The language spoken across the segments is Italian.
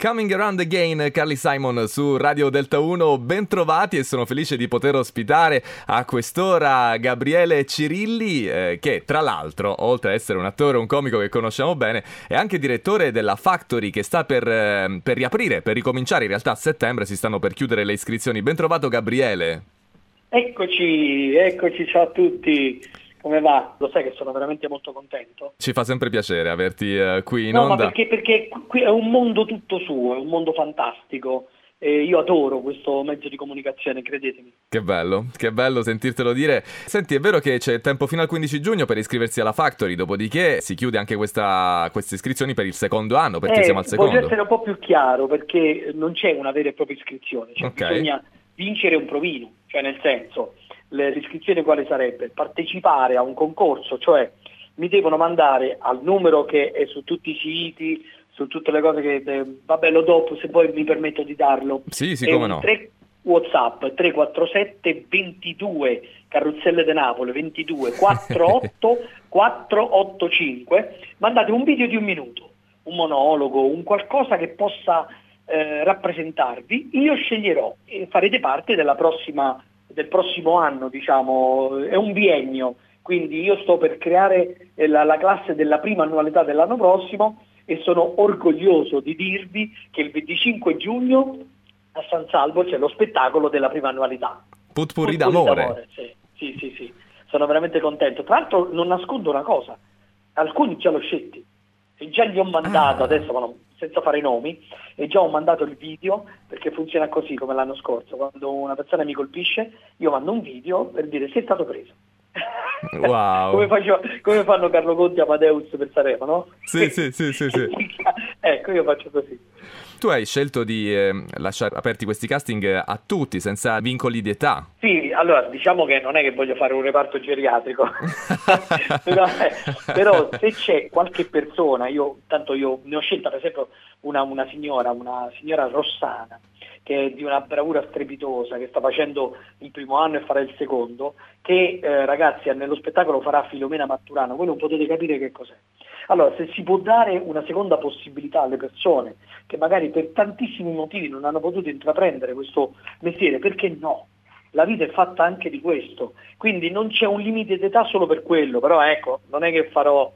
Coming Around Again, Carly Simon su Radio Delta 1, bentrovati e sono felice di poter ospitare a quest'ora Gabriele Cirilli, eh, che tra l'altro, oltre ad essere un attore, un comico che conosciamo bene, è anche direttore della Factory che sta per, eh, per riaprire, per ricominciare, in realtà a settembre si stanno per chiudere le iscrizioni. Bentrovato Gabriele. Eccoci, eccoci, ciao a tutti. Come va? Lo sai che sono veramente molto contento. Ci fa sempre piacere averti uh, qui in no, onda. Ma perché, perché qui è un mondo tutto suo, è un mondo fantastico. E io adoro questo mezzo di comunicazione, credetemi. Che bello, che bello sentirtelo dire. Senti, è vero che c'è tempo fino al 15 giugno per iscriversi alla Factory, dopodiché si chiude anche questa, queste iscrizioni per il secondo anno, perché eh, siamo al secondo. Voglio essere un po' più chiaro, perché non c'è una vera e propria iscrizione, cioè Ok. bisogna vincere un provino, cioè nel senso, l'iscrizione quale sarebbe? Partecipare a un concorso, cioè mi devono mandare al numero che è su tutti i siti, su tutte le cose che, eh, vabbè lo dopo se poi mi permetto di darlo, Sì, sì, come no. 3 Whatsapp 347 22 Carrozzelle de Napoli 22 48 485 mandate un video di un minuto un monologo un qualcosa che possa eh, rappresentarvi io sceglierò e farete parte della prossima del prossimo anno diciamo è un biennio quindi io sto per creare eh, la, la classe della prima annualità dell'anno prossimo e sono orgoglioso di dirvi che il 25 giugno a San Salvo c'è lo spettacolo della prima annualità. Putpurri Putpurri d'amore. Sì, sì, sì, sì. Sono veramente contento. Tra l'altro non nascondo una cosa, alcuni già l'ho scelti e già gli ho mandato, Ah. adesso ma non- senza fare nomi, e già ho mandato il video perché funziona così come l'anno scorso, quando una persona mi colpisce io mando un video per dire sei stato preso. Wow. come, faccio- come fanno Carlo Conti e Amadeus per Sanremo, no? Sì, sì, sì, sì, sì. ecco, io faccio così. Tu hai scelto di eh, lasciare aperti questi casting a tutti, senza vincoli di età. Sì, allora diciamo che non è che voglio fare un reparto geriatrico, però, eh, però se c'è qualche persona, io tanto io ne ho scelta per esempio una, una signora, una signora rossana, che è di una bravura strepitosa, che sta facendo il primo anno e farà il secondo, che eh, ragazzi nello spettacolo farà Filomena Matturano, voi non potete capire che cos'è. Allora, se si può dare una seconda possibilità alle persone che magari per tantissimi motivi non hanno potuto intraprendere questo mestiere, perché no? La vita è fatta anche di questo, quindi non c'è un limite d'età solo per quello, però ecco, non è che farò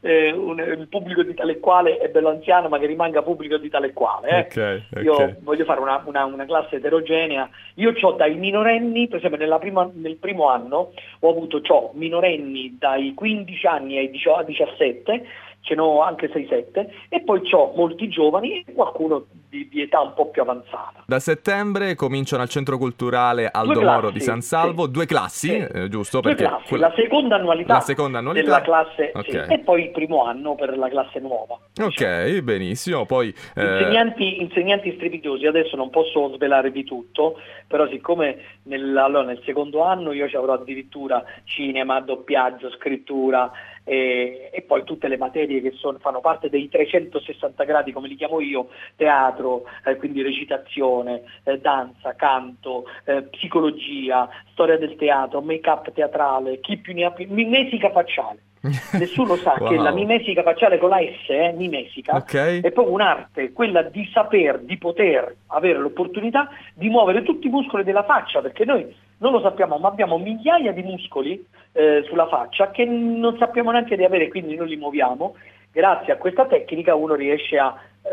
eh, un- il pubblico di tale e quale è bello anziano, ma che rimanga pubblico di tale e quale. eh. Ok, ok. Io voglio fare una, una- una classe eterogenea. Io ho dai minorenni, per esempio nella prima- nel primo anno ho avuto c'ho minorenni dai 15 anni ai 18 a 17, ce n'ho anche 6-7, e poi ho molti giovani e qualcuno di, di età un po' più avanzata. Da settembre cominciano al Centro Culturale Aldo classi, Moro di San Salvo, sì. due classi, Sì. eh, giusto? Due Perché classi, quella- la seconda annualità, La seconda annualità. della classe sì, Ok. e poi il primo anno per la classe nuova. Ok, benissimo. Poi eh, Insegnanti, insegnanti strepitosi, adesso non posso svelarvi tutto, però siccome nel, allora, nel secondo anno io ci avrò addirittura cinema, doppiaggio, scrittura e, e poi tutte le materie che sono- fanno parte dei 360 gradi, come li chiamo io, teatro, eh, quindi recitazione, eh, danza, canto, eh, psicologia, storia del teatro, make-up teatrale, chi più ne ha più, mimesica facciale. Nessuno sa che Wow. la mimesica facciale con la S, eh, mimesica, Ok. è proprio un'arte, quella di saper, di poter avere l'opportunità di muovere tutti i muscoli della faccia, perché noi non lo sappiamo, ma abbiamo migliaia di muscoli eh, sulla faccia che non sappiamo neanche di avere, quindi noi li muoviamo. Grazie a questa tecnica uno riesce a, eh,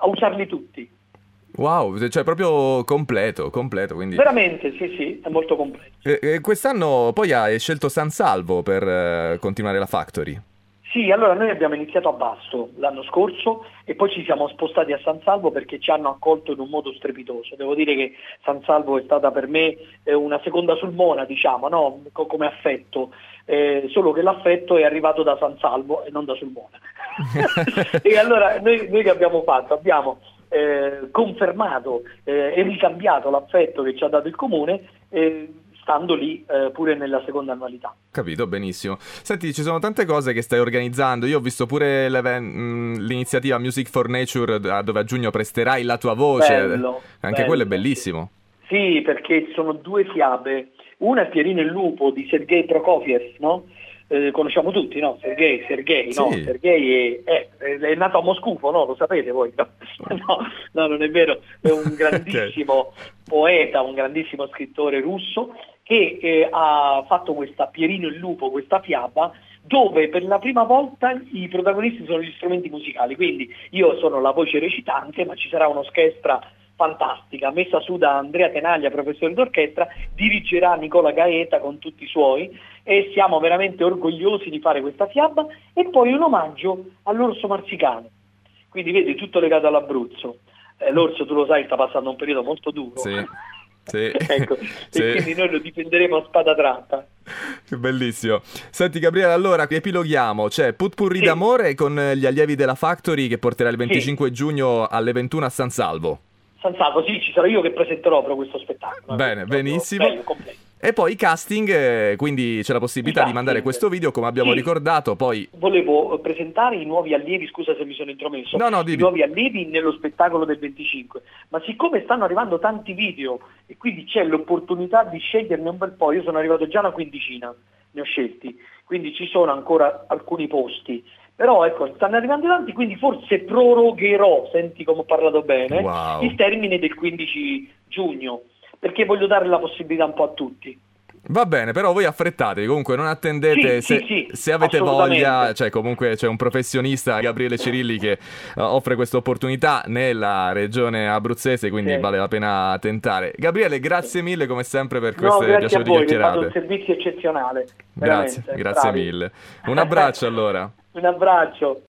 a usarli tutti. Wow, cioè proprio completo, completo. Quindi... Veramente, sì, sì, è molto completo. Eh, eh, quest'anno poi hai scelto San Salvo per eh, continuare la Factory. Sì, allora noi abbiamo iniziato a Basto l'anno scorso e poi ci siamo spostati a San Salvo perché ci hanno accolto in un modo strepitoso. Devo dire che San Salvo è stata per me eh, una seconda sulmona, diciamo, no? Co- come affetto, Eh, solo che l'affetto è arrivato da San Salvo e non da Sulmona. e allora noi, noi che abbiamo fatto? Abbiamo eh, confermato eh, e ricambiato l'affetto che ci ha dato il comune eh, stando lì eh, pure nella seconda annualità. Capito, benissimo. Senti, ci sono tante cose che stai organizzando. Io ho visto pure mh, l'iniziativa Music for Nature dove a giugno presterai la tua voce. Bello, Anche bello, quello è bellissimo. Sì, perché sono due fiabe. Una è Pierino il lupo di Sergei Prokofiev, no? Eh, conosciamo tutti, no? Sergei, Sergei, Sì. no? Sergei è, è- è nato a Moscufo, no? Lo sapete voi? No, no, no, non è vero, è un grandissimo poeta, un grandissimo scrittore russo che eh, ha fatto questa Pierino il lupo, questa fiaba, dove per la prima volta i protagonisti sono gli strumenti musicali, quindi io sono la voce recitante, ma ci sarà un'orchestra fantastica, messa su da Andrea Tenaglia, professore d'orchestra, dirigerà Nicola Gaeta con tutti i suoi e siamo veramente orgogliosi di fare questa fiaba e poi un omaggio all'orso marsicano. Quindi vedi tutto legato all'Abruzzo. Eh, l'orso, tu lo sai, sta passando un periodo molto duro. Sì, sì. ecco, Sì. e quindi noi lo difenderemo a spada tratta. Bellissimo. Senti Gabriele, allora epiloghiamo. C'è Putpurri Sì. d'amore con gli allievi della Factory che porterà il 25 giugno alle 21 a San Salvo. San Salvo, sì, ci sarò io che presenterò però questo spettacolo. Bene, benissimo. bello. E poi i casting, eh, quindi c'è la possibilità I di mandare questo video come abbiamo Sì. ricordato, poi Volevo eh, presentare i nuovi allievi, scusa se mi sono intromesso, No, no, i nuovi allievi nello spettacolo del 25, ma siccome stanno arrivando tanti video e quindi c'è l'opportunità di sceglierne un bel po', io sono arrivato già a una quindicina, ne ho scelti, quindi ci sono ancora alcuni posti, però ecco, stanno arrivando tanti, quindi forse prorogherò, senti come ho parlato bene, Wow. il termine del 15 giugno, perché voglio dare la possibilità un po' a tutti. va bene, però voi affrettatevi, comunque non attendete Sì, se, sì, sì, se avete voglia, cioè comunque c'è un professionista, Gabriele Cirilli, che eh, offre questa opportunità nella regione abruzzese, quindi vale la pena tentare. Gabriele, grazie mille come sempre per No, queste grazie a piacevoli voi, vi fate un chiacchierate. servizio eccezionale. Grazie, veramente, grazie bravi. mille. Un abbraccio allora. Un abbraccio.